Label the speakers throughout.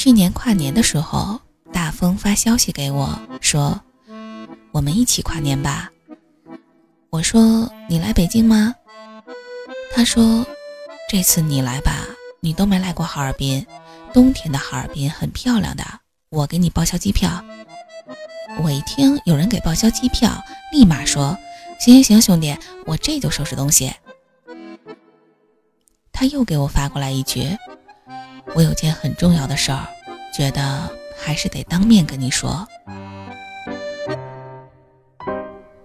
Speaker 1: 去年跨年的时候，大风发消息给我说：“我们一起跨年吧。”我说：“你来北京吗？”他说：“这次你来吧，你都没来过哈尔滨，冬天的哈尔滨很漂亮的，我给你报销机票。”我一听有人给报销机票，立马说：“行行行，兄弟，我这就收拾东西。”他又给我发过来一句：“我有件很重要的事儿，觉得还是得当面跟你说。”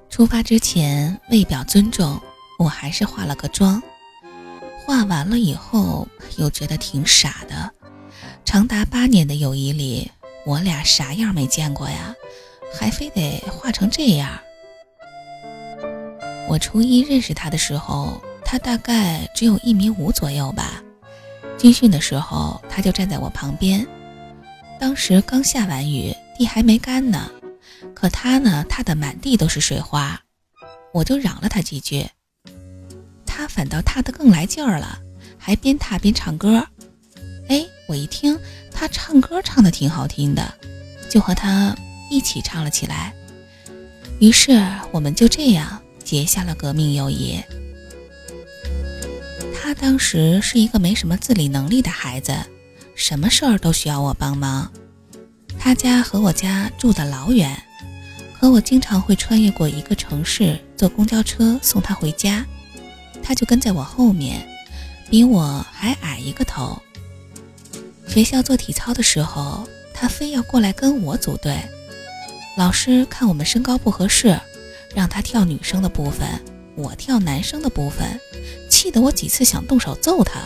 Speaker 1: 出发之前为表尊重，我还是化了个妆。化完了以后，又觉得挺傻的。长达八年的友谊里，我俩啥样没见过呀？还非得化成这样。我初一认识他的时候，他大概只有一米五左右吧。军训的时候，他就站在我旁边。当时刚下完雨，地还没干呢。可他呢，踏的满地都是水花。我就嚷了他几句。他反倒踏得更来劲儿了，还边踏边唱歌。哎，我一听他唱歌唱得挺好听的，就和他一起唱了起来。于是我们就这样结下了革命友谊。当时是一个没什么自理能力的孩子，什么事儿都需要我帮忙。他家和我家住的老远，可我经常会穿越过一个城市，坐公交车送他回家。他就跟在我后面，比我还矮一个头。学校做体操的时候，他非要过来跟我组队。老师看我们身高不合适，让他跳女生的部分，我跳男生的部分，气得我几次想动手揍他。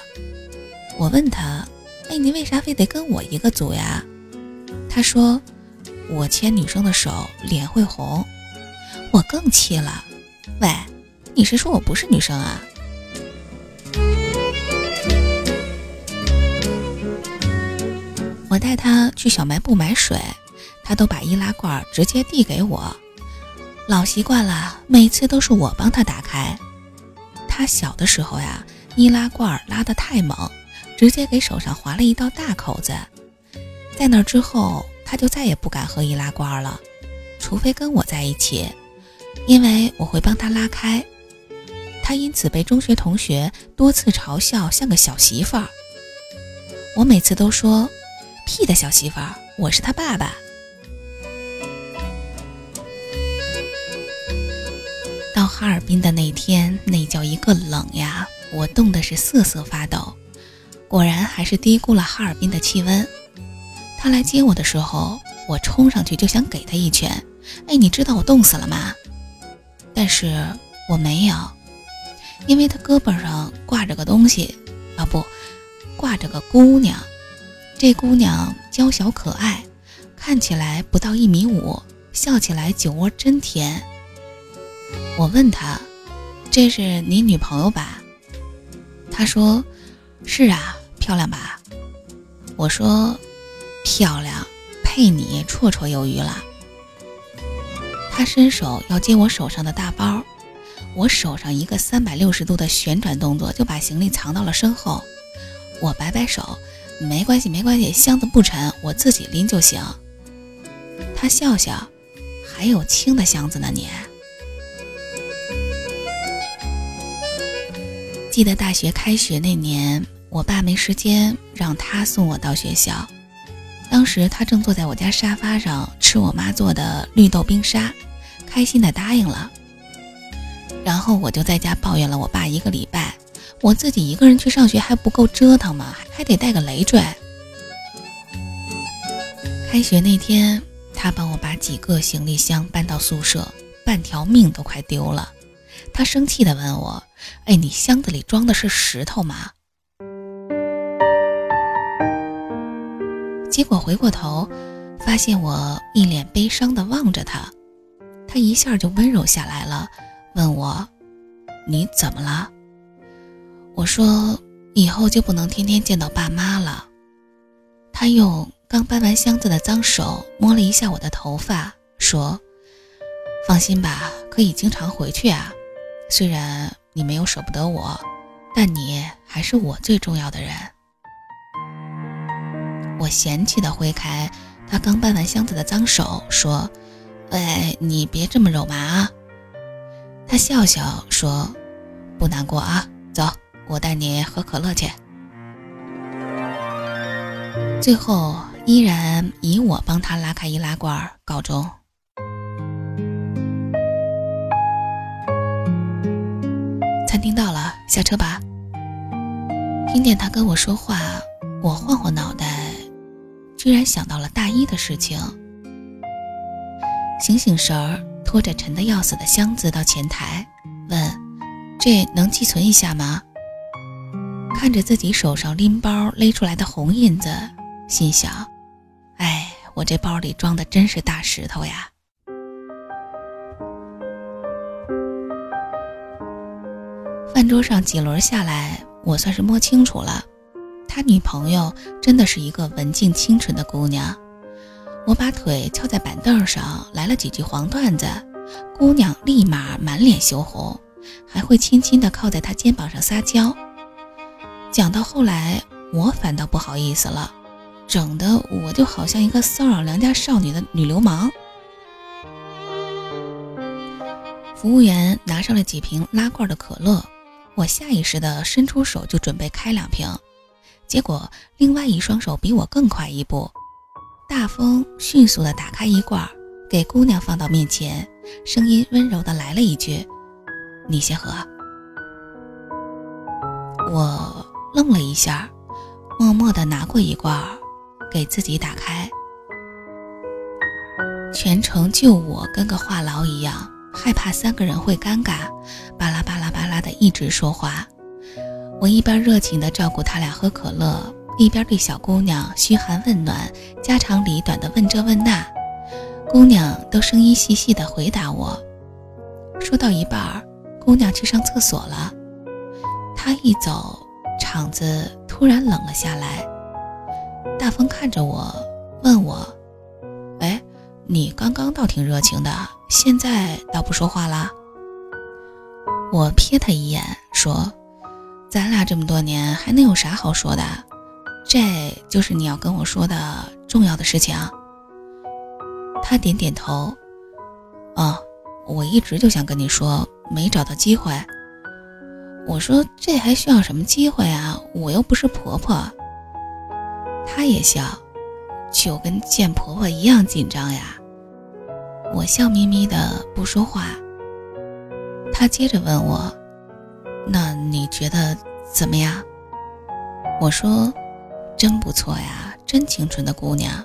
Speaker 1: 我问他：“哎，你为啥非得跟我一个组呀？”他说：“我牵女生的手，脸会红。”我更气了：“喂，你是说我不是女生啊？”我带他去小卖部买水，他都把易拉罐直接递给我。老习惯了，每次都是我帮他打开。他小的时候呀，易拉罐拉得太猛，直接给手上划了一道大口子。在那之后，他就再也不敢喝易拉罐了，除非跟我在一起，因为我会帮他拉开。他因此被中学同学多次嘲笑像个小媳妇儿。我每次都说。屁的小媳妇儿，我是他爸爸。哈尔滨的那天，那叫一个冷呀！我冻得是瑟瑟发抖。果然还是低估了哈尔滨的气温。他来接我的时候，我冲上去就想给他一拳。哎，你知道我冻死了吗？但是我没有，因为他胳膊上挂着个东西，啊不，挂着个姑娘。这姑娘娇小可爱，看起来不到一米五，笑起来酒窝真甜。我问他：“这是你女朋友吧？”他说：“是啊，漂亮吧？”我说：“漂亮，配你绰绰有余了。”他伸手要接我手上的大包，我手上一个三百六十度的旋转动作，就把行李藏到了身后。我摆摆手。没关系，没关系，箱子不沉，我自己拎就行。他笑笑，还有轻的箱子呢。你记得大学开学那年，我爸没时间，让他送我到学校。当时他正坐在我家沙发上吃我妈做的绿豆冰沙，开心的答应了。然后我就在家抱怨了我爸一个礼拜。我自己一个人去上学还不够折腾吗？还得带个累赘。开学那天，他帮我把几个行李箱搬到宿舍，半条命都快丢了。他生气地问我：“哎，你箱子里装的是石头吗？”结果回过头，发现我一脸悲伤地望着他，他一下就温柔下来了，问我：“你怎么了？”我说：“以后就不能天天见到爸妈了。”他用刚搬完箱子的脏手摸了一下我的头发，说：“放心吧，可以经常回去啊。虽然你没有舍不得我，但你还是我最重要的人。”我嫌弃地挥开他刚搬完箱子的脏手，说：“喂，你别这么肉麻啊。”他笑笑说：“不难过啊，走，我带你喝可乐去。”最后依然以我帮他拉开易拉罐告终。下车吧。听见他跟我说话，我晃晃脑袋，居然想到了大一的事情。醒醒神儿，拖着沉得要死的箱子到前台，问：“这能寄存一下吗？”看着自己手上拎包勒出来的红印子，心想：“哎，我这包里装的真是大石头呀。”饭桌上几轮下来，我算是摸清楚了，他女朋友真的是一个文静清纯的姑娘。我把腿翘在板凳上，来了几句黄段子，姑娘立马满脸羞红，还会轻轻地靠在他肩膀上撒娇。讲到后来，我反倒不好意思了，整的我就好像一个骚扰良家少女的女流氓。服务员拿上了几瓶拉罐的可乐。我下意识的伸出手就准备开两瓶，结果另外一双手比我更快一步，大风迅速的打开一罐，给姑娘放到面前，声音温柔的来了一句：“你先喝。”我愣了一下，默默的拿过一罐，给自己打开，全程就我跟个话痨一样。害怕三个人会尴尬，巴拉巴拉巴拉的一直说话。我一边热情地照顾他俩喝可乐，一边对小姑娘嘘寒问暖、家长里短的问这问那。姑娘都声音细细地回答我。说到一半，姑娘去上厕所了。她一走，场子突然冷了下来。大风看着我，问我：“哎，你刚刚倒挺热情的。”现在倒不说话了。我瞥他一眼，说：“咱俩这么多年，还能有啥好说的？这就是你要跟我说的重要的事情。”他点点头：“哦，我一直就想跟你说，没找到机会。”我说：“这还需要什么机会啊？我又不是婆婆。”他也笑，就跟见婆婆一样紧张呀。我笑眯眯的不说话。他接着问我：“那你觉得怎么样？”我说：“真不错呀，真清纯的姑娘，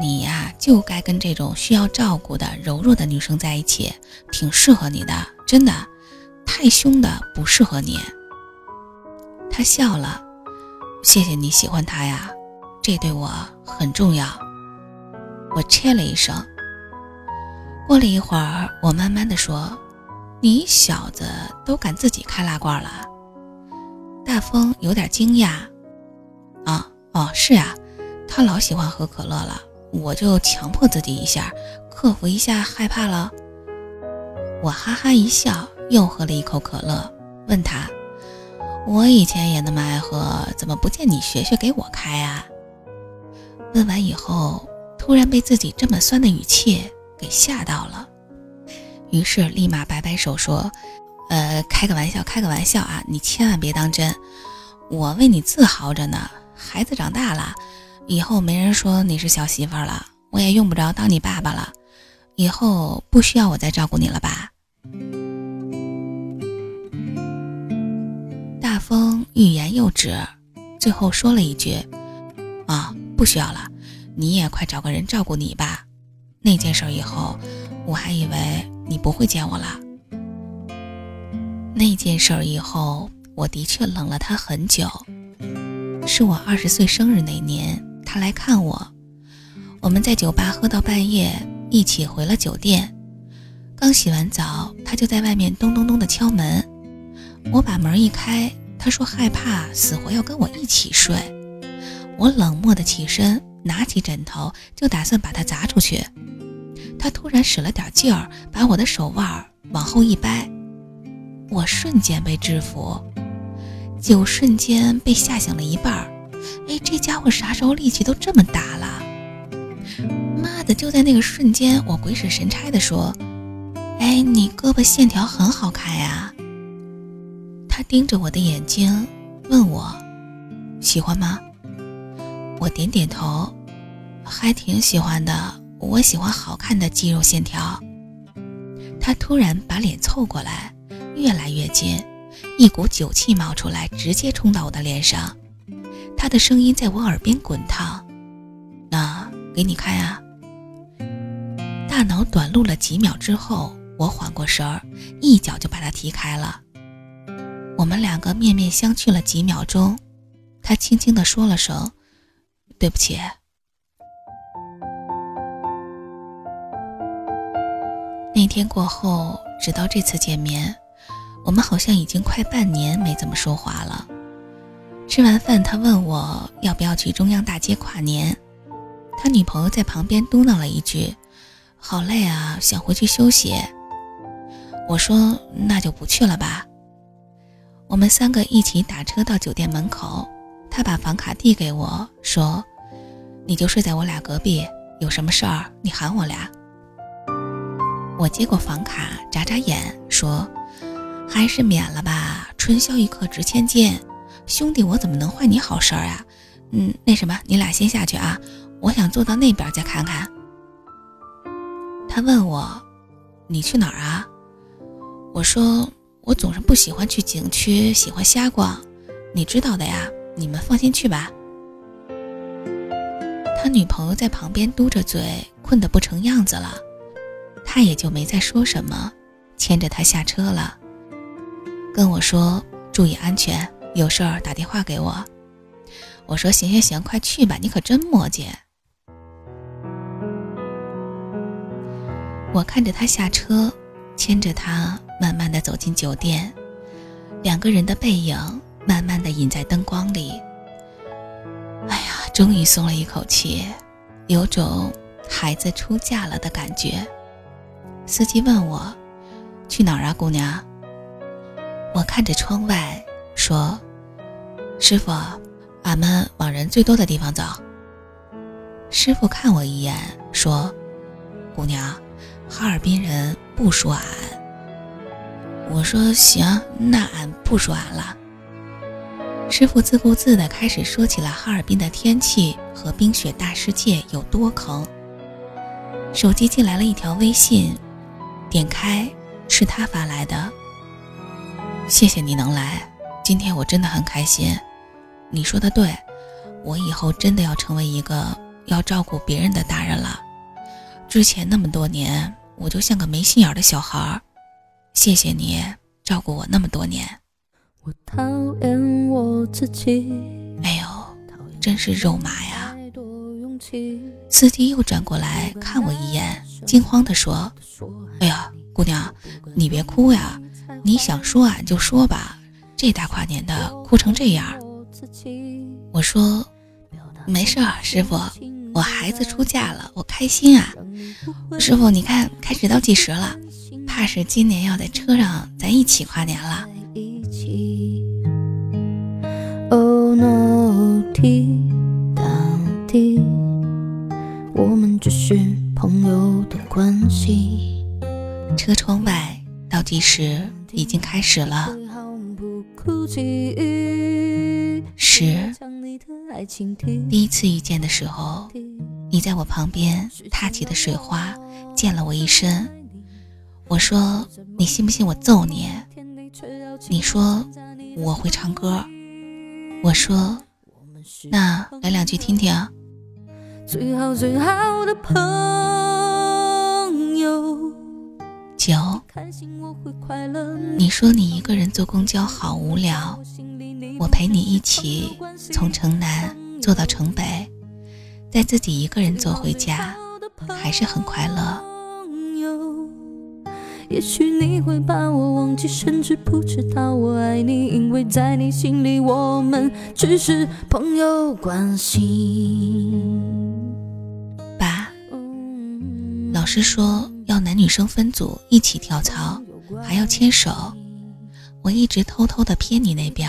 Speaker 1: 你呀就该跟这种需要照顾的柔弱的女生在一起，挺适合你的，真的。太凶的不适合你。”他笑了：“谢谢你喜欢他呀，这对我很重要。”我切了一声。过了一会儿，我慢慢的说：“你小子都敢自己开拉罐了？”大风有点惊讶。啊，哦，是呀，他老喜欢喝可乐了，我就强迫自己一下，克服一下害怕了。我哈哈一笑，又喝了一口可乐，问他：“我以前也那么爱喝，怎么不见你学学给我开啊？”问完以后，突然被自己这么酸的语气。给吓到了，于是立马摆摆手说：“呃，开个玩笑，开个玩笑啊，你千万别当真。我为你自豪着呢。孩子长大了，以后没人说你是小媳妇了，我也用不着当你爸爸了。以后不需要我再照顾你了吧？”大风欲言又止，最后说了一句：“啊，不需要了，你也快找个人照顾你吧。”那件事以后，我还以为你不会见我了。那件事以后，我的确冷了他很久。是我二十岁生日那年，他来看我，我们在酒吧喝到半夜，一起回了酒店。刚洗完澡，他就在外面咚咚咚的敲门。我把门一开，他说害怕，死活要跟我一起睡。我冷漠的起身，拿起枕头就打算把他砸出去。他突然使了点劲儿，把我的手腕往后一掰，我瞬间被制服，酒瞬间被吓醒了一半，哎，这家伙啥时候力气都这么大了？妈的！就在那个瞬间，我鬼使神差的说：“哎，你胳膊线条很好看呀。”他盯着我的眼睛，问我：“喜欢吗？”我点点头，还挺喜欢的。我喜欢好看的肌肉线条。他突然把脸凑过来，越来越近，一股酒气冒出来，直接冲到我的脸上。他的声音在我耳边滚烫：“那给你看呀。”大脑短路了几秒之后，我缓过神儿，一脚就把他踢开了。我们两个面面相觑了几秒钟，他轻轻地说了声：“对不起。”那天过后，直到这次见面，我们好像已经快半年没怎么说话了。吃完饭，他问我要不要去中央大街跨年，他女朋友在旁边嘟囔了一句：“好累啊，想回去休息。”我说：“那就不去了吧。”我们三个一起打车到酒店门口，他把房卡递给我，说：“你就睡在我俩隔壁，有什么事儿你喊我俩。”我接过房卡，眨眨眼，说：“还是免了吧，春宵一刻值千金，兄弟，我怎么能坏你好事儿啊？嗯，那什么，你俩先下去啊，我想坐到那边再看看。”他问我：“你去哪儿啊？”我说：“我总是不喜欢去景区，喜欢瞎逛，你知道的呀。你们放心去吧。”他女朋友在旁边嘟着嘴，困得不成样子了。他也就没再说什么，牵着他下车了，跟我说注意安全，有事儿打电话给我。我说行行行，快去吧，你可真磨叽。我看着他下车，牵着他慢慢的走进酒店，两个人的背影慢慢的隐在灯光里。哎呀，终于松了一口气，有种孩子出嫁了的感觉。司机问我：“去哪儿啊，姑娘？”我看着窗外说：“师傅，俺们往人最多的地方走。”师傅看我一眼说：“姑娘，哈尔滨人不说俺。”我说：“行，那俺不说俺了。”师傅自顾自地开始说起了哈尔滨的天气和冰雪大世界有多坑。手机进来了一条微信。点开是他发来的。谢谢你能来，今天我真的很开心。你说的对，我以后真的要成为一个要照顾别人的大人了。之前那么多年，我就像个没心眼的小孩。谢谢你照顾我那么多年。我讨厌我自己。哎呦，真是肉麻呀！司机又转过来看我一眼，惊慌地说。哎呀，姑娘，你别哭呀！你想说俺就说吧，这大跨年的哭成这样。我说，没事儿，师傅，我孩子出嫁了，我开心啊。师傅，你看开始倒计时了，怕是今年要在车上咱一起跨年了。我们只是朋友的关系。车窗外倒计时已经开始了，十。第一次遇见的时候，你在我旁边踏起的水花溅了我一身。我说：“你信不信我揍你？”你说：“我会唱歌。”我说：“那来两句听听。”最好最好的朋友。九，你说你一个人坐公交好无聊，我陪你一起从城南坐到城北，再自己一个人坐回家，还是很快乐。也许你会把我忘记，甚至不知道我爱你，因为在你心里我们只是朋友关系。八，老师说。要男女生分组一起跳操，还要牵手。我一直偷偷的瞥你那边，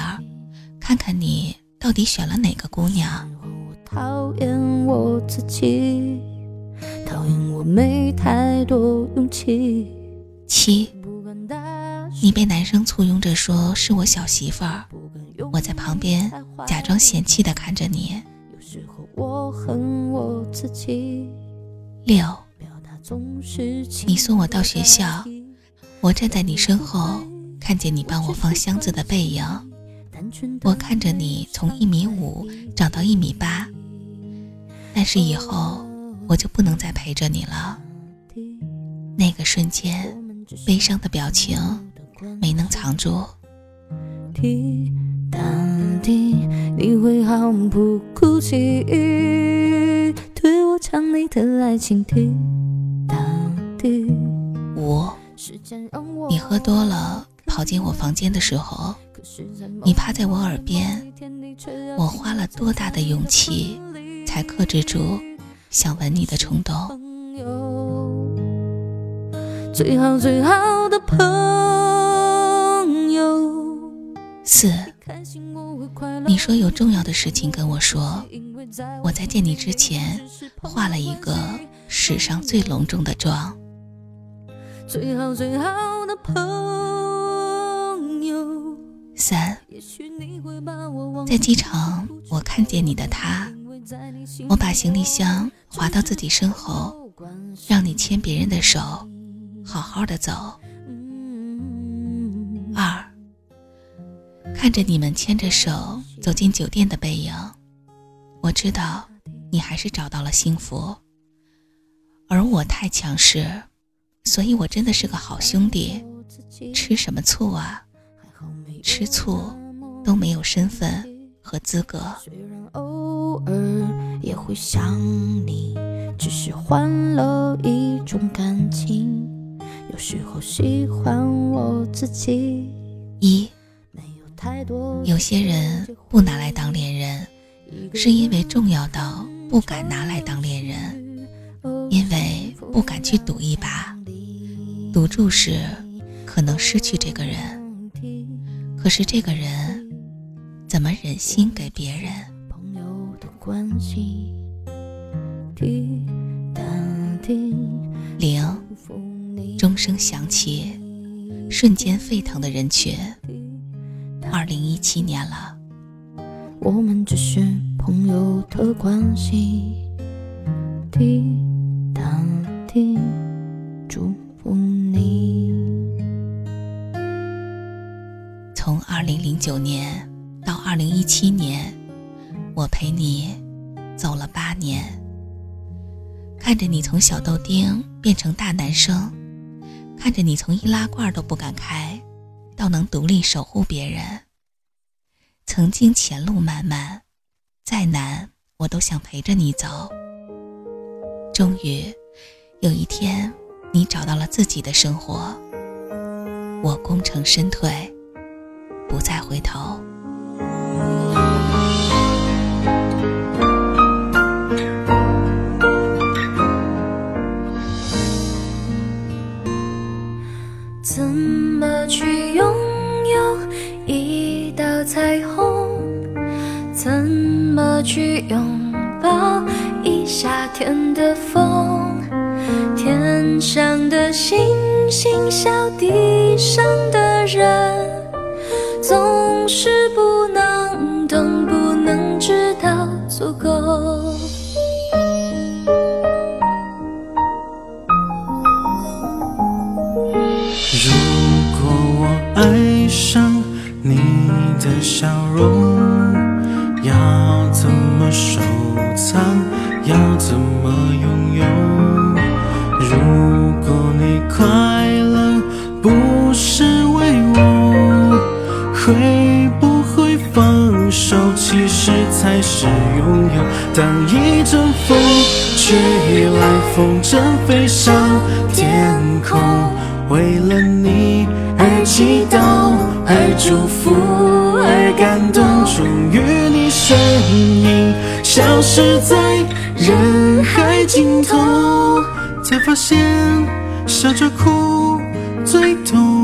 Speaker 1: 看看你
Speaker 2: 到底选了哪个姑娘？
Speaker 1: 讨厌我自己，讨厌我没太多勇气。
Speaker 2: 七，你被男生簇拥着说是我小媳妇儿，我在旁边假装嫌弃的看着你。六，你送我到学校，我站在你身后，看见你帮我放箱子的背影。我看着你从一米五长到一米八，但是以后我就不能再陪着你了。那个瞬间，悲伤的表情没能藏住。你会毫不哭泣，对我强烈的爱情。滴答滴。五，你喝多了跑进我房间的时候。你趴在我耳边，我花了多大的勇气，才克制住想吻你的冲动。最好最好的朋友。四，你说有重要的事情跟我说，我在见你之前画了一个史上最隆重的妆。最好最好的朋友。三，在机场，我看见你的他，我把行李箱滑到自己身后，让你牵别人的手，好好的走。二，看着你们牵着手走进酒店的背影，我知道你还是找到了幸福，而我太强势，所以我真的是个好兄弟，吃什么醋啊？吃醋都没有身份和资格。虽然偶尔也会想你，只是换了一种感情。有时候喜欢我自己。一，有些人不拿来当恋人，是因为重要到不敢拿来当恋人，因为不敢去赌一把。赌注是可能失去这个人。可是这个人怎么忍心给别人？铃，钟声响起，瞬间沸腾的人群。二零一七年了，我们只是朋友的关系。滴答滴，祝福你。从二零零九年到二零一七年，我陪你走了八年。看着你从小豆丁变成大男生，看着你从易拉罐都不敢开，到能独立守护别人。曾经前路漫漫，再难我都想陪着你走。终于有一天，你找到了自己的生活，我功成身退。不再回头。怎么去拥有一道彩虹？怎么去拥抱夏天的风？天上的星星笑地上的人。总是不能懂，不能知道足够。
Speaker 3: 当一阵风吹来，风筝飞上天空，为了你而祈祷，而祝福，而感动。终于，你身影消失在人海尽头，才发现笑着哭最痛。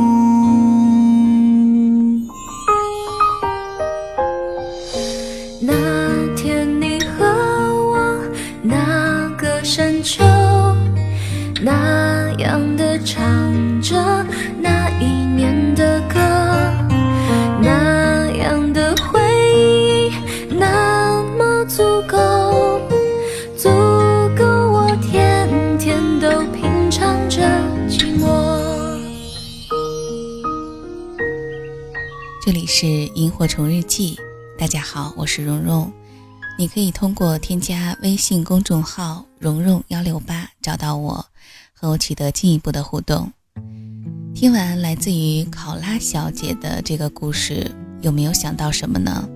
Speaker 1: 是萤火虫日记，大家好，我是蓉蓉。你可以通过添加微信公众号“蓉蓉幺六八”找到我，和我取得进一步的互动。听完来自于考拉小姐的这个故事，有没有想到什么呢？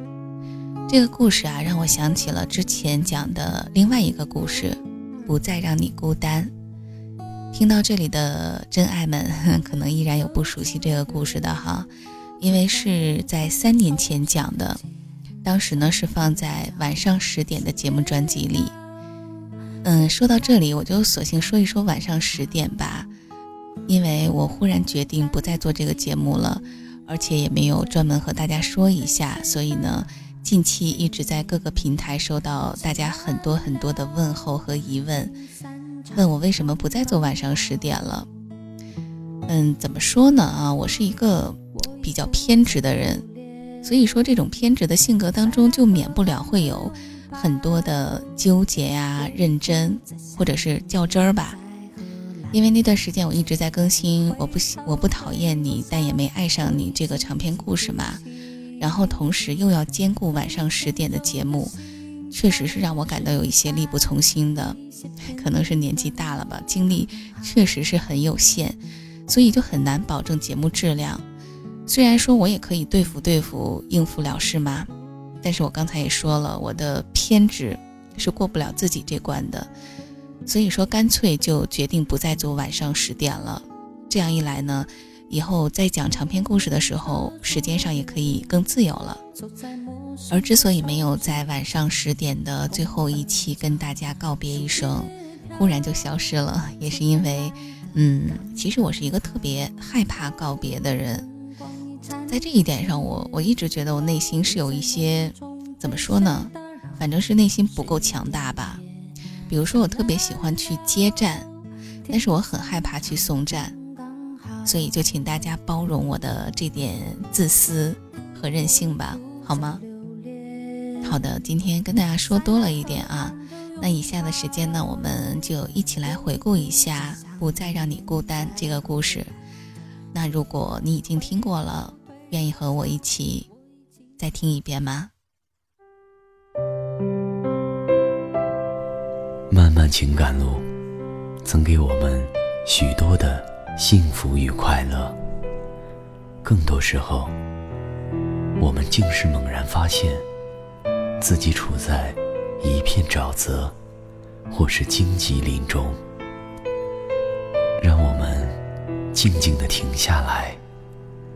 Speaker 1: 这个故事啊，让我想起了之前讲的另外一个故事，不再让你孤单。听到这里的真爱们，可能依然有不熟悉这个故事的哈，因为是在三年前讲的。当时呢是放在晚上十点的节目专辑里。嗯，说到这里，我就索性说一说晚上十点吧，因为我忽然决定不再做这个节目了，而且也没有专门和大家说一下，所以呢，近期一直在各个平台收到大家很多很多的问候和疑问，问我为什么不再做晚上十点了。嗯，怎么说呢？啊，我是一个比较偏执的人。所以说，这种偏执的性格当中，就免不了会有很多的纠结呀、认真，或者是较真儿吧。因为那段时间我一直在更新，我不喜我不讨厌你，但也没爱上你这个长篇故事嘛。然后同时又要兼顾晚上十点的节目，确实是让我感到有一些力不从心的。可能是年纪大了吧，精力确实是很有限，所以就很难保证节目质量。虽然说我也可以对付对付应付了事嘛，但是我刚才也说了，我的偏执是过不了自己这关的，所以说干脆就决定不再做晚上十点了。这样一来呢，以后在讲长篇故事的时候，时间上也可以更自由了。而之所以没有在晚上十点的最后一期跟大家告别一声，忽然就消失了，也是因为，嗯，其实我是一个特别害怕告别的人。在这一点上，我我一直觉得我内心是有一些，怎么说呢？反正是内心不够强大吧。比如说，我特别喜欢去接站，但是我很害怕去送站，所以就请大家包容我的这点自私和任性吧，好吗？好的，今天跟大家说多了一点啊。那以下的时间呢，我们就一起来回顾一下《不再让你孤单》这个故事。那如果你已经听过了，愿意和我一起再听一遍吗？
Speaker 4: 漫漫情感路，曾给我们许多的幸福与快乐。更多时候，我们竟是猛然发现自己处在一片沼泽，或是荆棘林中。让我们静静的停下来。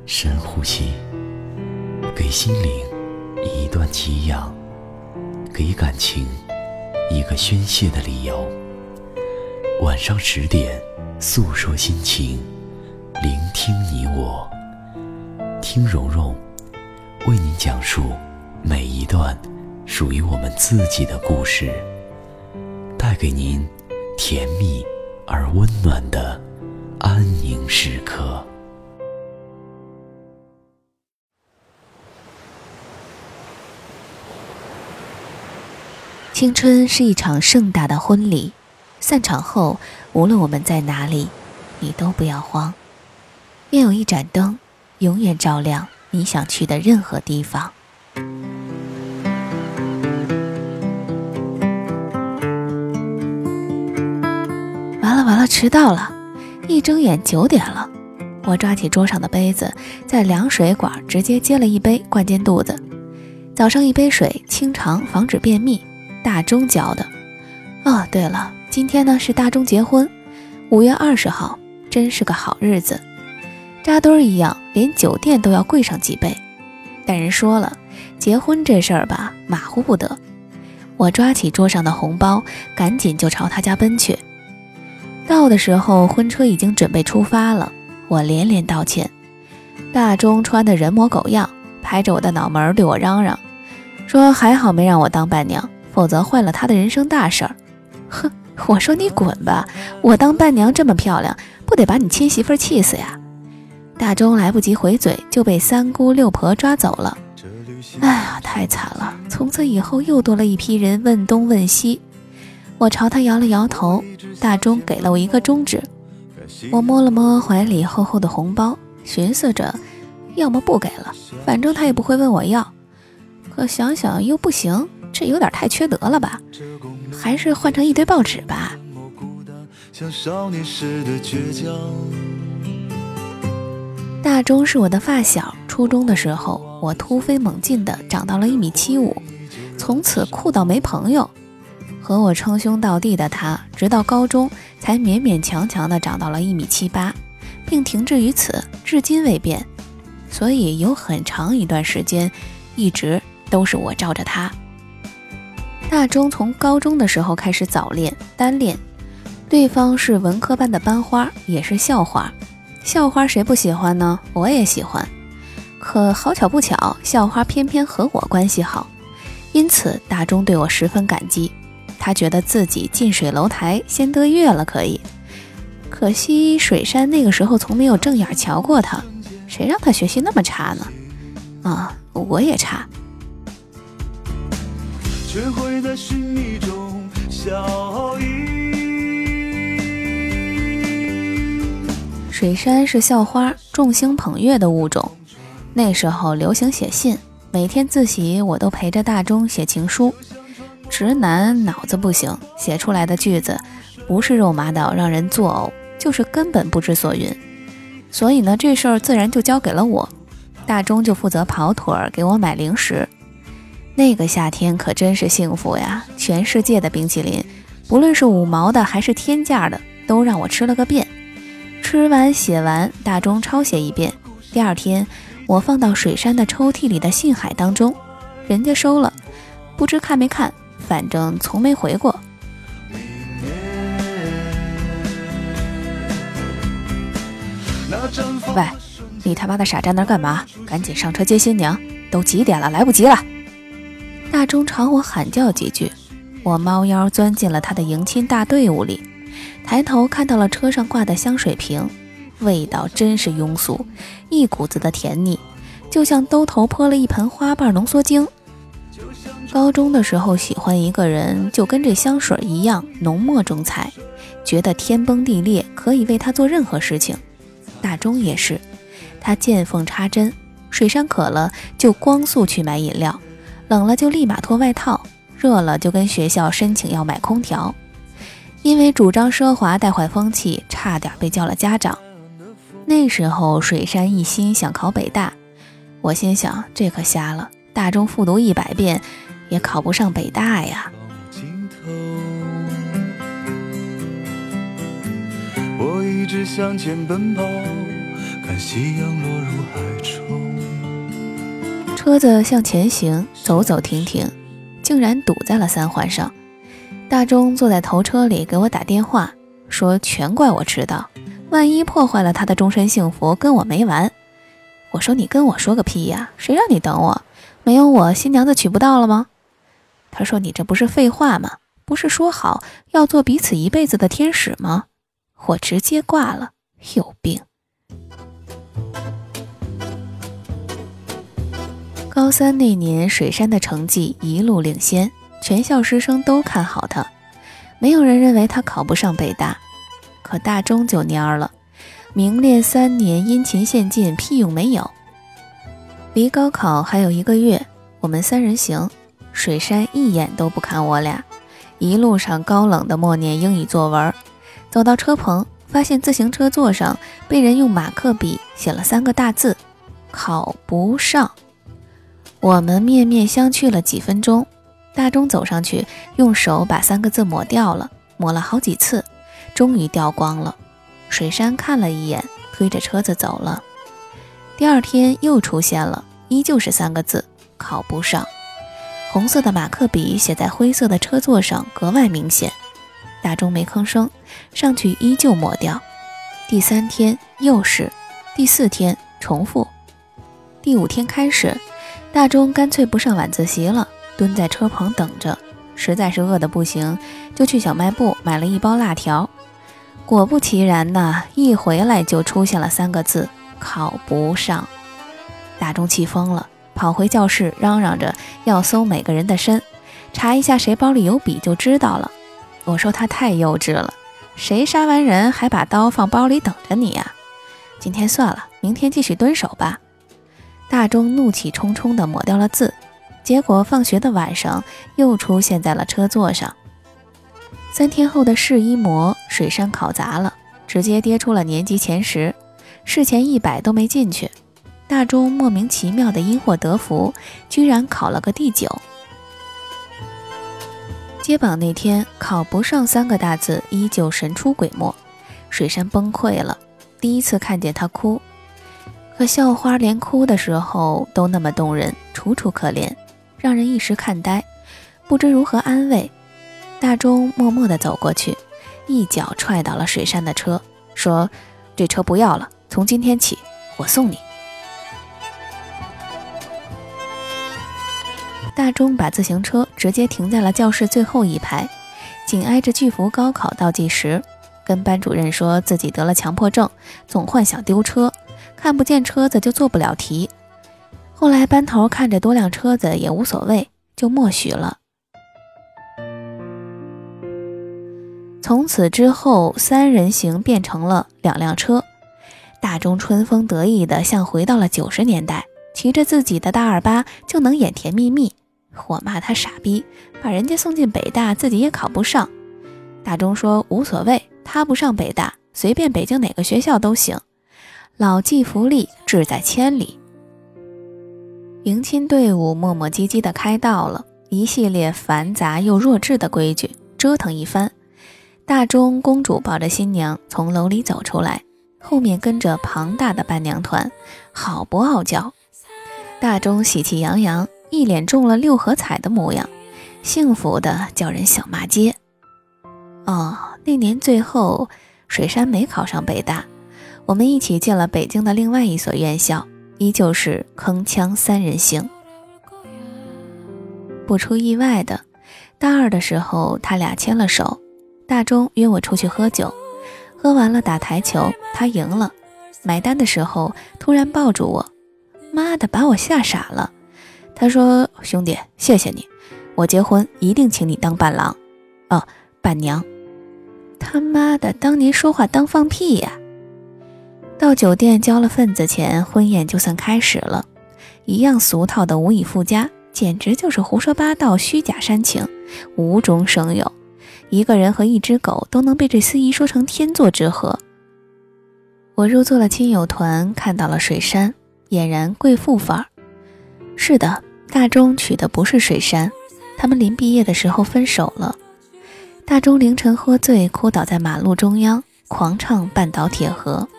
Speaker 4: 深呼吸，给心灵一段给养，给感情一个宣泄的理由。晚上十点，诉说心情，聆听你我，听蓉蓉为您讲述每一段属于我们自己的故事，带给您甜蜜而温暖的安宁时刻。
Speaker 5: 青春是一场盛大的婚礼，散场后，无论我们在哪里，你都不要慌。愿有一盏灯，永远照亮你想去的任何地方。完了完了，迟到了！一睁眼九点了，我抓起桌上的杯子，在凉水管直接接了一杯，灌进肚子。早上一杯水，清肠，防止便秘。大钟教的，哦，对了，今天呢是大钟结婚，五月二十号，真是个好日子，扎堆儿一样，连酒店都要贵上几倍。但人说了，结婚这事儿吧，马虎不得。我抓起桌上的红包，赶紧就朝他家奔去。到的时候，婚车已经准备出发了，我连连道歉。大钟穿的人模狗样，拍着我的脑门对我嚷嚷，说还好没让我当伴娘。否则坏了他的人生大事儿，
Speaker 1: 哼，我说你滚吧！我当伴娘这么漂亮，不得把你亲媳妇气死呀！大钟来不及回嘴，就被三姑六婆抓走了。哎呀，太惨了！从此以后又多了一批人问东问西。我朝他摇了摇头，大钟给了我一个中指。我摸了摸怀里厚厚的红包，寻思着，要么不给了，反正他也不会问我要。可想想又不行，这有点太缺德了吧？还是换成一堆报纸吧。大钟是我的发小，初中的时候，我突飞猛进的长到了一米七五，从此酷到没朋友。和我称兄道弟的他，直到高中才勉勉强强的长到了一米七八，并停滞于此，至今未变。所以有很长一段时间，一直都是我罩着他。大钟从高中的时候开始早恋单恋，对方是文科班的班花，也是校花。校花谁不喜欢呢？我也喜欢，可好巧不巧，校花偏偏和我关系好，因此大钟对我十分感激。他觉得自己近水楼台先得月了，可以。可惜水山那个时候从没有正眼瞧过他，谁让他学习那么差呢？啊，我也差。水杉是校花，众星捧月的物种。那时候流行写信，每天自习我都陪着大钟写情书。直男脑子不行，写出来的句子不是肉麻到让人作呕，就是根本不知所云。所以呢，这事儿自然就交给了我。大钟就负责跑腿儿给我买零食。那个夏天可真是幸福呀！全世界的冰淇淋，不论是五毛的还是天价的，都让我吃了个遍。吃完写完，大钟抄写一遍。第二天，我放到水山的抽屉里的信海当中，人家收了，不知看没看，反正从没回过。喂，你他妈的傻站那干嘛？赶紧上车接新娘！都几点了，来不及了！大钟朝我喊叫几句，我猫腰钻进了他的迎亲大队伍里。抬头看到了车上挂的香水瓶，味道真是庸俗，一股子的甜腻，就像兜头泼了一盆花瓣浓缩精。高中的时候喜欢一个人，就跟这香水一样浓墨重彩，觉得天崩地裂，可以为他做任何事情。大钟也是，他见缝插针，水山渴了就光速去买饮料，冷了就立马脱外套，热了就跟学校申请要买空调。因为主张奢华带坏风气，差点被叫了家长。那时候水山一心想考北大，我心想这可瞎了，大中复读一百遍也考不上北大呀。我一直向前奔跑，看夕阳落入海中。车子向前行，走走停停，竟然堵在了三环上。大钟坐在头车里给我打电话，说全怪我迟到，万一破坏了他的终身幸福，跟我没完。我说你跟我说个屁呀，谁让你等我？没有我，新娘子娶不到了吗？他说你这不是废话吗？不是说好要做彼此一辈子的天使吗？我直接挂了，有病。高三那年，水山的成绩一路领先。全校师生都看好他，没有人认为他考不上北大。可大钟就蔫了，明练三年，殷勤献尽，屁用没有。离高考还有一个月，我们三人行，水山一眼都不看我俩，一路上高冷的默念英语作文。走到车棚，发现自行车座上被人用马克笔写了三个大字：考不上。我们面面相觑了几分钟。大钟走上去，用手把三个字抹掉了，抹了好几次，终于掉光了。水山看了一眼，推着车子走了。第二天又出现了，依旧是三个字：考不上。红色的马克笔写在灰色的车座上，格外明显。大钟没吭声，上去依旧抹掉。第三天又是，第四天重复，第五天开始，大钟干脆不上晚自习了。蹲在车棚等着，实在是饿得不行，就去小卖部买了一包辣条。果不其然呐，一回来就出现了三个字：考不上。大钟气疯了，跑回教室嚷嚷着要搜每个人的身，查一下谁包里有笔就知道了。我说他太幼稚了，谁杀完人还把刀放包里等着你呀？今天算了，明天继续蹲守吧。大钟怒气冲冲地抹掉了字，结果放学的晚上又出现在了车座上。三天后的试一模，水山考砸了，直接跌出了年级前十，试前一百都没进去。大钟莫名其妙的因祸得福，居然考了个第九。接榜那天，考不上三个大字依旧神出鬼没，水山崩溃了。第一次看见他哭，可校花连哭的时候都那么动人，楚楚可怜，让人一时看呆，不知如何安慰。大钟默默地走过去，一脚踹倒了水山的车，说：“这车不要了，从今天起我送你。”大钟把自行车直接停在了教室最后一排，紧挨着巨幅高考倒计时，跟班主任说自己得了强迫症，总幻想丢车，看不见车子就做不了题。后来班头看着多辆车子也无所谓，就默许了。从此之后，三人行变成了两辆车。大钟春风得意的像回到了九十年代，骑着自己的大二八就能演甜蜜蜜。我骂他傻逼，把人家送进北大，自己也考不上。大钟说无所谓，他不上北大，随便北京哪个学校都行。老骥伏枥，志在千里。迎亲队伍磨磨唧唧的开到了，一系列繁杂又弱智的规矩，折腾一番。大钟公主抱着新娘从楼里走出来，后面跟着庞大的伴娘团，好不傲娇。大钟喜气洋洋，一脸中了六合彩的模样，幸福的叫人想骂街。哦，那年最后水杉没考上北大，我们一起进了北京的另外一所院校，依旧是铿锵三人行。不出意外的，大二的时候他俩牵了手。大钟约我出去喝酒，喝完了打台球，他赢了。买单的时候突然抱住我，妈的，把我吓傻了。他说：“兄弟，谢谢你，我结婚一定请你当伴郎，哦，伴娘。”他妈的，当年说话当放屁呀！到酒店交了份子钱，婚宴就算开始了，一样俗套的无以复加，简直就是胡说八道、虚假煽情，无中生有。一个人和一只狗都能被这司仪说成天作之合。我入座了亲友团，看到了水山，俨然贵妇范儿。是的，大钟娶的不是水山，他们临毕业的时候分手了。大钟凌晨喝醉，哭倒在马路中央，狂唱《半岛铁盒》。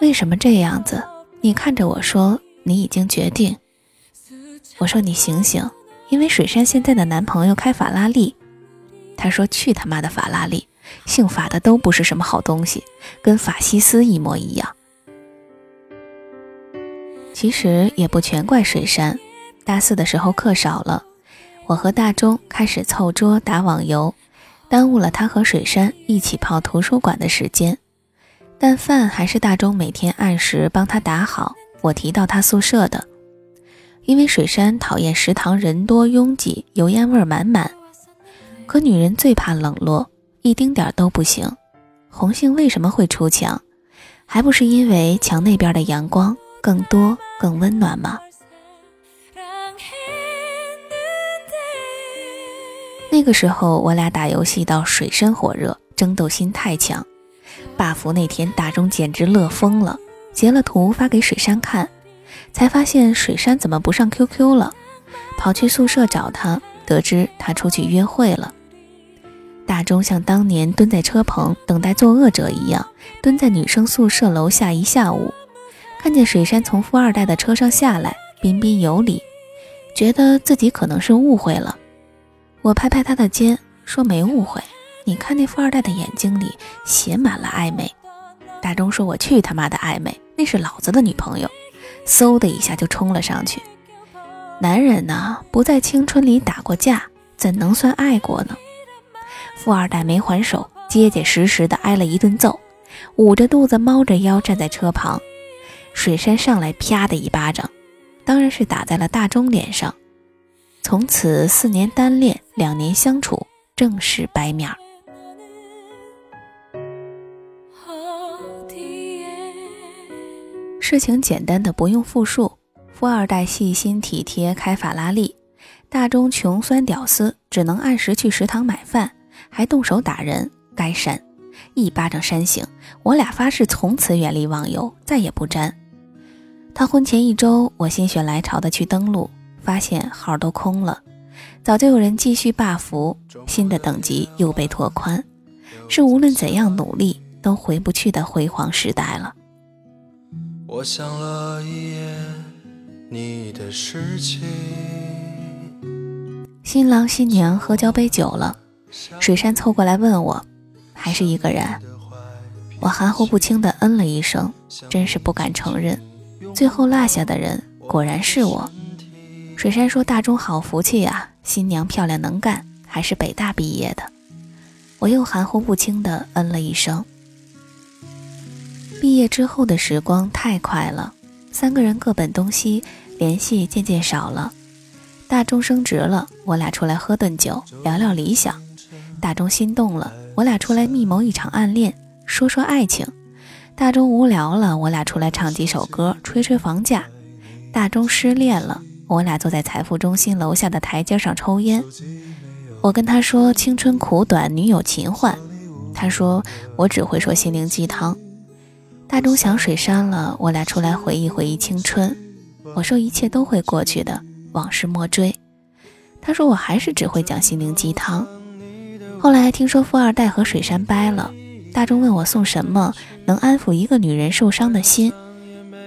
Speaker 1: 为什么这样子？你看着我说，你已经决定。我说你醒醒，因为水山现在的男朋友开法拉利。他说：“去他妈的法拉利！姓法的都不是什么好东西，跟法西斯一模一样。”其实也不全怪水山。大四的时候课少了，我和大钟开始凑桌打网游，耽误了他和水山一起泡图书馆的时间。但饭还是大钟每天按时帮他打好。我提到他宿舍的，因为水山讨厌食堂人多拥挤，油烟味满满。可女人最怕冷落，一丁点都不行。红杏为什么会出墙？还不是因为墙那边的阳光更多、更温暖吗？那个时候我俩打游戏到水深火热，争斗心太强。霸服那天，大钟简直乐疯了，截了图发给水山看，才发现水山怎么不上 QQ 了，跑去宿舍找他。得知他出去约会了，大钟像当年蹲在车棚等待作恶者一样，蹲在女生宿舍楼下一下午，看见水山从富二代的车上下来，彬彬有礼，觉得自己可能是误会了。我拍拍他的肩，说没误会，你看那富二代的眼睛里写满了暧昧。大钟说：“我去他妈的暧昧，那是老子的女朋友。”嗖的一下就冲了上去。男人呢，不在青春里打过架，怎能算爱过呢？富二代没还手，结结实实的挨了一顿揍，捂着肚子猫着腰站在车旁。水山上来啪的一巴掌，当然是打在了大钟脸上。从此四年单恋，两年相处，正式掰面儿。事情简单的不用复述，富二代细心体贴，开法拉利；大中穷酸屌丝，只能按时去食堂买饭，还动手打人，该删，一巴掌扇醒。我俩发誓从此远离网游，再也不沾。他婚前一周，我心血来潮的去登录，发现号都空了，早就有人继续霸服，新的等级又被拓宽，是无论怎样努力都回不去的辉煌时代了。我想了一夜你的事情。新郎新娘喝交杯酒了，水山凑过来问我，还是一个人？我含糊不清的嗯了一声，真是不敢承认。最后落下的人果然是我。水山说：“大钟好福气呀，新娘漂亮能干，还是北大毕业的。”我又含糊不清的嗯了一声。毕业之后的时光太快了，三个人各奔东西，联系渐渐少了。大钟升职了，我俩出来喝顿酒，聊聊理想。大钟心动了，我俩出来密谋一场暗恋，说说爱情。大钟无聊了，我俩出来唱几首歌，吹吹房价。大钟失恋了，我俩坐在财富中心楼下的台阶上抽烟。我跟他说青春苦短，女友勤换。他说我只会说心灵鸡汤。大钟想水山了，我俩出来回忆回忆青春。我说一切都会过去的，往事莫追。他说我还是只会讲心灵鸡汤。后来听说富二代和水山掰了，大钟问我送什么能安抚一个女人受伤的心。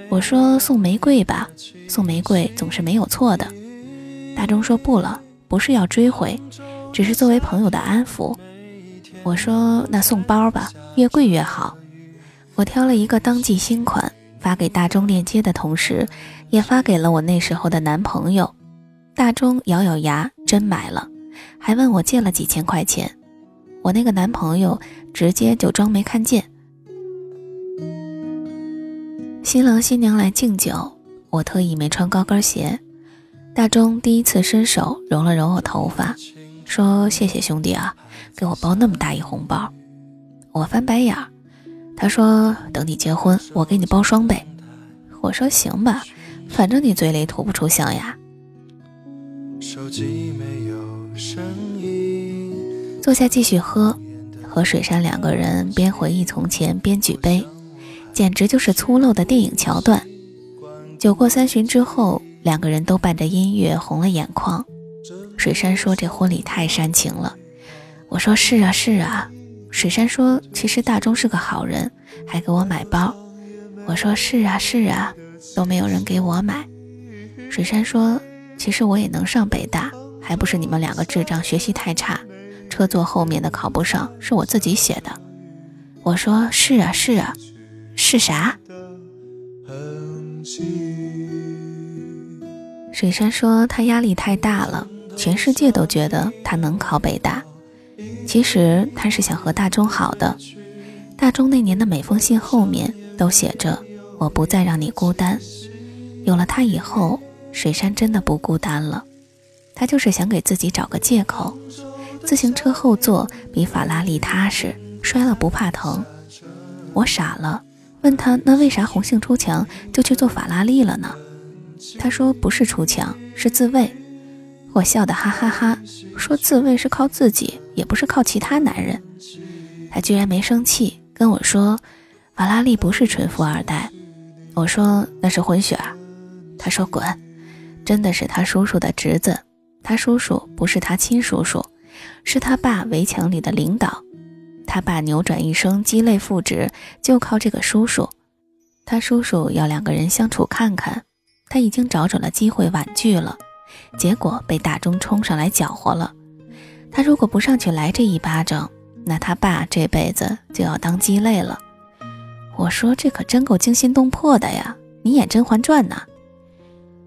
Speaker 1: 我说送玫瑰吧，送玫瑰总是没有错的。大钟说不了，不是要追回，只是作为朋友的安抚。我说那送包吧，越贵越好。我挑了一个当季新款，发给大钟链接的同时，也发给了我那时候的男朋友。大钟咬咬牙，真买了，还问我借了几千块钱。我那个男朋友直接就装没看见。新郎新娘来敬酒，我特意没穿高跟鞋。大钟第一次伸手揉了揉我头发，说：“谢谢兄弟啊，给我包那么大一红包。”我翻白眼儿。他说：“等你结婚，我给你包双倍。”我说：“行吧，反正你嘴里吐不出象牙。”坐下继续喝，和水山两个人边回忆从前边举杯，简直就是粗陋的电影桥段。酒过三巡之后，两个人都伴着音乐红了眼眶。水山说：“这婚礼太煽情了。”我说：“是啊，是啊。”水山说：“其实大钟是个好人，还给我买包。”我说：“是啊，是啊，都没有人给我买。”水山说：“其实我也能上北大，还不是你们两个智障学习太差，车座后面的考不上，是我自己写的。”我说：“是啊，是啊，是啥？”水山说：“他压力太大了，全世界都觉得他能考北大。”其实他是想和大钟好的。大钟那年的每封信后面都写着“我不再让你孤单”。有了他以后，水山真的不孤单了。他就是想给自己找个借口。自行车后座比法拉利踏实，摔了不怕疼。我傻了，问他那为啥红杏出墙就去做法拉利了呢？他说不是出墙，是自卫。我笑得哈哈哈，说自卫是靠自己。也不是靠其他男人，他居然没生气，跟我说：“法拉利不是纯富二代。”我说：“那是混血。”啊。”他说：“滚！”真的是他叔叔的侄子，他叔叔不是他亲叔叔，是他爸围墙里的领导。他爸扭转一生，鸡肋复职，就靠这个叔叔。他叔叔要两个人相处看看，他已经找准了机会婉拒了，结果被大钟冲上来搅和了。他如果不上去来这一巴掌，那他爸这辈子就要当鸡肋了。我说这可真够惊心动魄的呀！你演《甄嬛传》呢？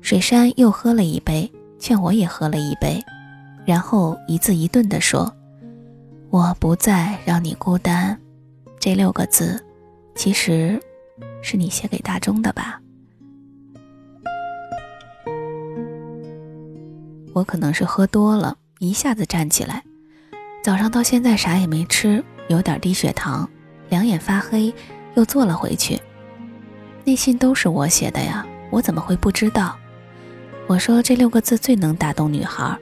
Speaker 1: 水山又喝了一杯，劝我也喝了一杯。然后一字一顿地说：“我不再让你孤单。”这六个字，其实是你写给大钟的吧？我可能是喝多了，一下子站起来。早上到现在啥也没吃，有点低血糖，两眼发黑，又坐了回去。那信都是我写的呀，我怎么会不知道？我说这六个字最能打动女孩，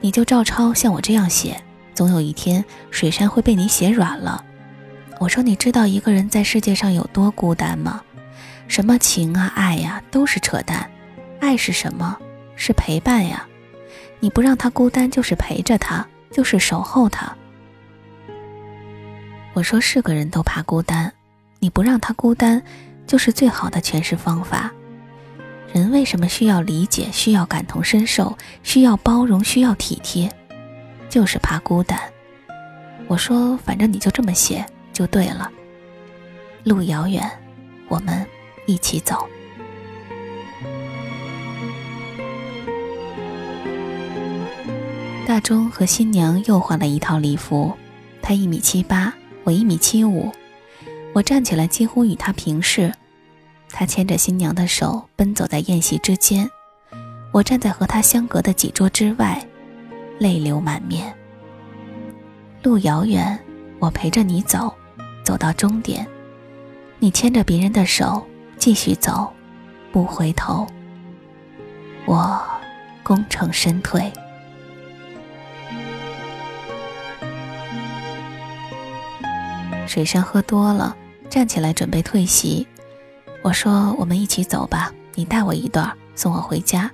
Speaker 1: 你就照抄，像我这样写，总有一天水杉会被你写软了。我说你知道一个人在世界上有多孤单吗？什么情啊爱呀都是扯淡，爱是什么？是陪伴呀。你不让他孤单，就是陪着他，就是守候他。我说是个人都怕孤单，你不让他孤单，就是最好的诠释方法。人为什么需要理解，需要感同身受，需要包容，需要体贴，就是怕孤单。我说，反正你就这么写就对了。路遥远，我们一起走。大钟和新娘又换了一套礼服，他一米七八，我一米七五，我站起来几乎与他平视。他牵着新娘的手奔走在宴席之间，我站在和他相隔的几桌之外，泪流满面。路遥远，我陪着你走，走到终点，你牵着别人的手继续走，不回头。我功成身退。水山喝多了，站起来准备退席。我说：“我们一起走吧，你带我一段，送我回家。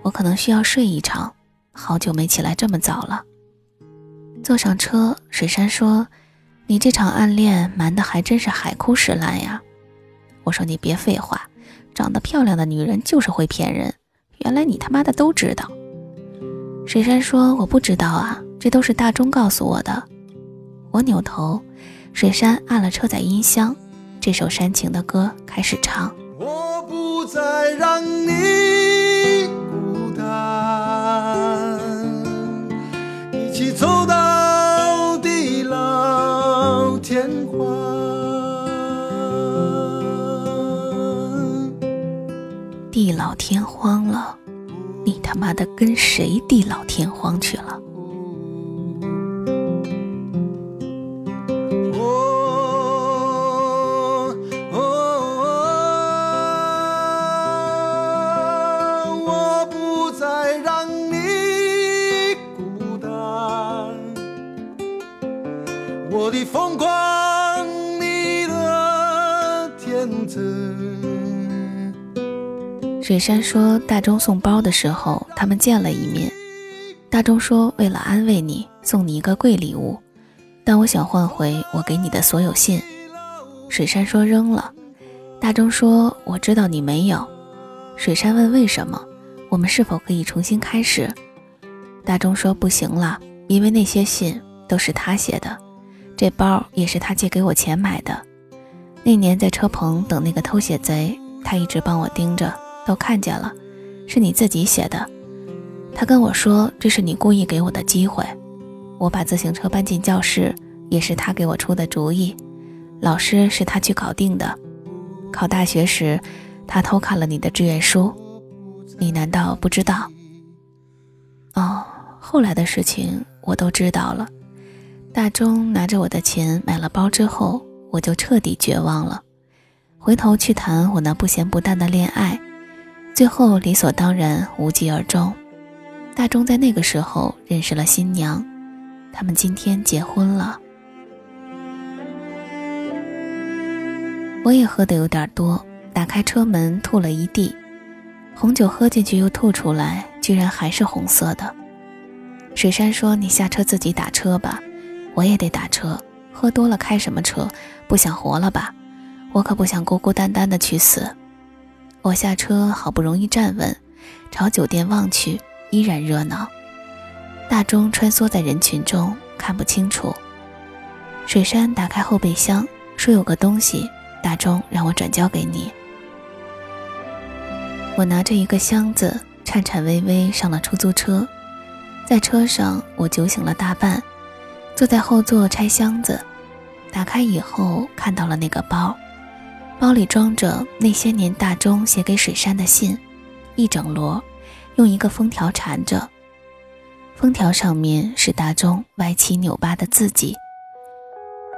Speaker 1: 我可能需要睡一场，好久没起来这么早了。”坐上车，水山说：“你这场暗恋瞒的还真是海枯石烂呀。”我说：“你别废话，长得漂亮的女人就是会骗人。原来你他妈的都知道。”水山说：“我不知道啊，这都是大钟告诉我的。”我扭头。水杉按了车载音箱，这首煽情的歌开始唱。
Speaker 3: 我不再让你孤单，一起走到地老天荒。
Speaker 1: 地老天荒了，你他妈的跟谁地老天荒去了？水山说，大钟送包的时候，他们见了一面。大钟说，为了安慰你，送你一个贵礼物，但我想换回我给你的所有信。水山说扔了。大钟说，我知道你没有。水山问为什么？我们是否可以重新开始？大钟说不行了，因为那些信都是他写的。这包也是他借给我钱买的。那年在车棚等那个偷写贼，他一直帮我盯着，都看见了，是你自己写的。他跟我说这是你故意给我的机会。我把自行车搬进教室，也是他给我出的主意。老师是他去搞定的。考大学时，他偷看了你的志愿书，你难道不知道？哦，后来的事情我都知道了。大钟拿着我的钱买了包之后，我就彻底绝望了。回头去谈我那不咸不淡的恋爱，最后理所当然无疾而终。大钟在那个时候认识了新娘，他们今天结婚了。我也喝得有点多，打开车门吐了一地，红酒喝进去又吐出来，居然还是红色的。水山说：“你下车自己打车吧。”我也得打车，喝多了开什么车？不想活了吧？我可不想孤孤单单的去死。我下车好不容易站稳朝酒店望去依然热闹。大钟穿梭在人群中看不清楚。水杉打开后备箱说有个东西大钟让我转交给你。我拿着一个箱子颤颤巍巍上了出租车。在车上我酒醒了大半坐在后座拆箱子打开以后看到了那个包。包里装着那些年大钟写给水山的信一整摞用一个封条缠着。封条上面是大钟歪七扭八的字迹。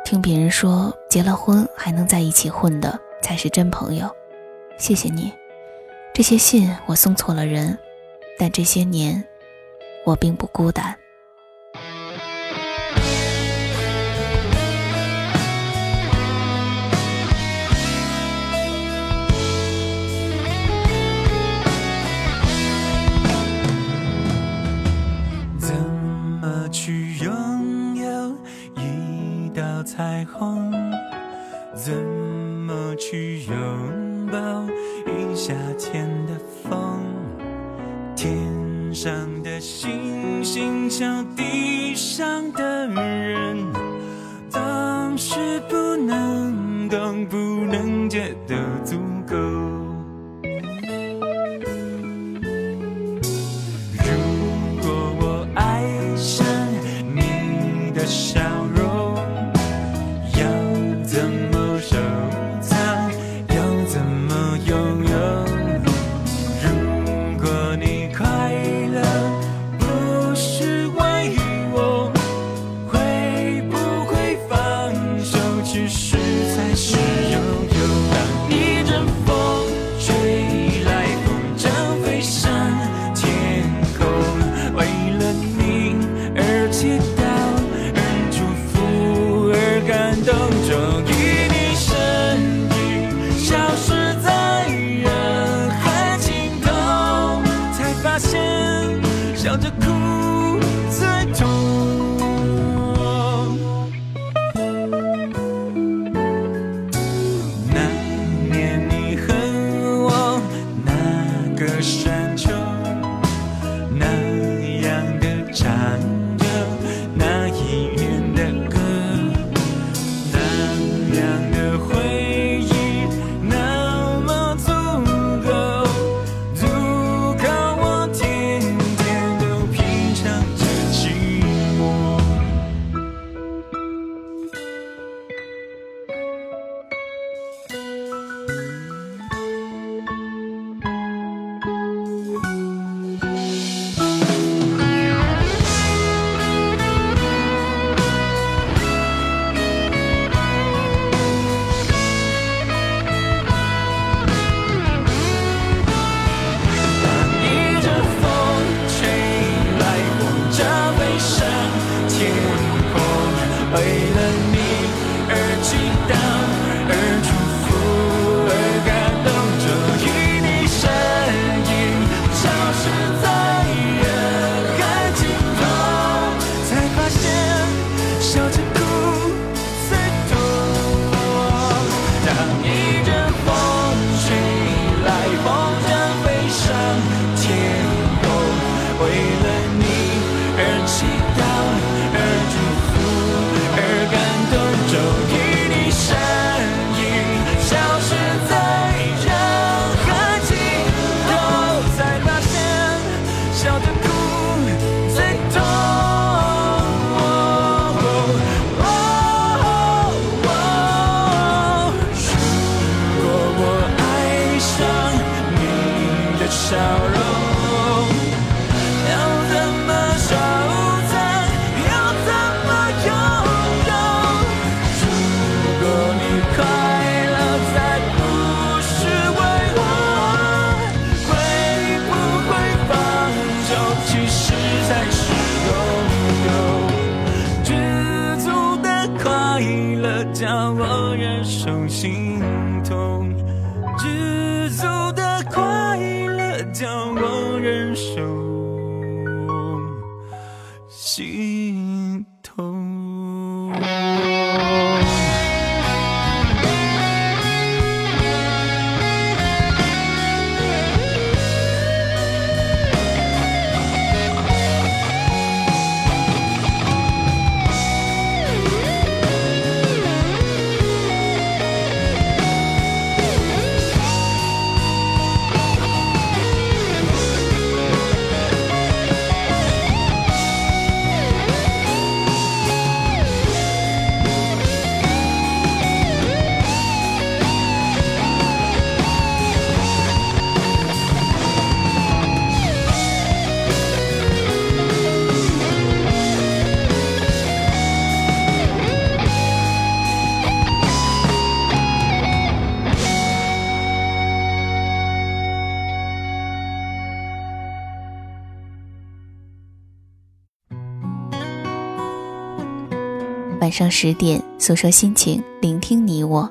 Speaker 1: 听别人说结了婚还能在一起混的才是真朋友谢谢你。这些信我送错了人但这些年我并不孤单。
Speaker 3: 彩虹怎么去拥抱一夏天的风？天上的星星笑地上的人当是不能懂不能觉得足。上
Speaker 2: 十点诉说心情，聆听你我。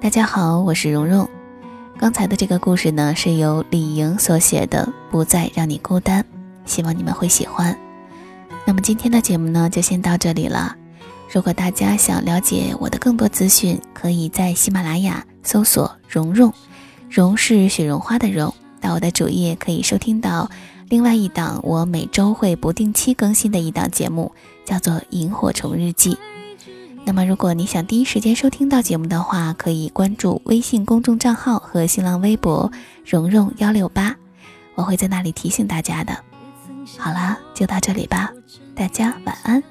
Speaker 2: 大家好，我是蓉蓉。刚才的这个故事呢，是由李莹所写的《不再让你孤单》，希望你们会喜欢。那么今天的节目呢，就先到这里了。如果大家想了解我的更多资讯，可以在喜马拉雅搜索“蓉蓉”，蓉是雪绒花的蓉。到我的主页可以收听到另外一档我每周会不定期更新的一档节目，叫做《萤火虫日记》。那么如果你想第一时间收听到节目的话，可以关注微信公众账号和新浪微博“蓉蓉幺六八”，我会在那里提醒大家的。好啦，就到这里吧，大家晚安，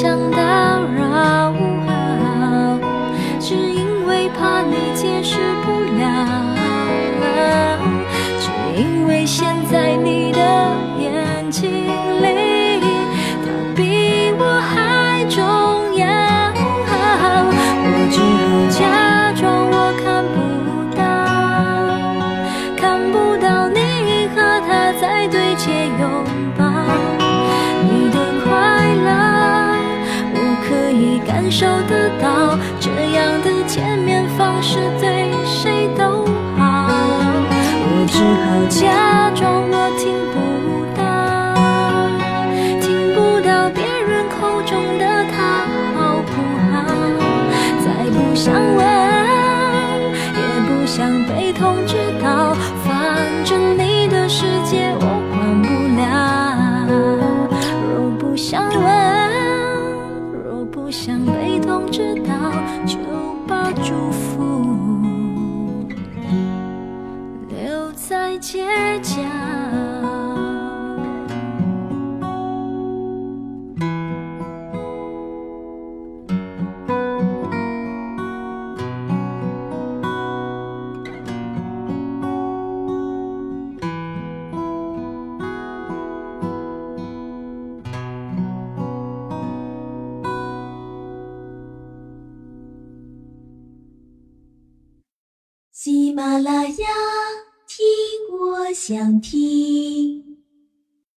Speaker 2: 想到好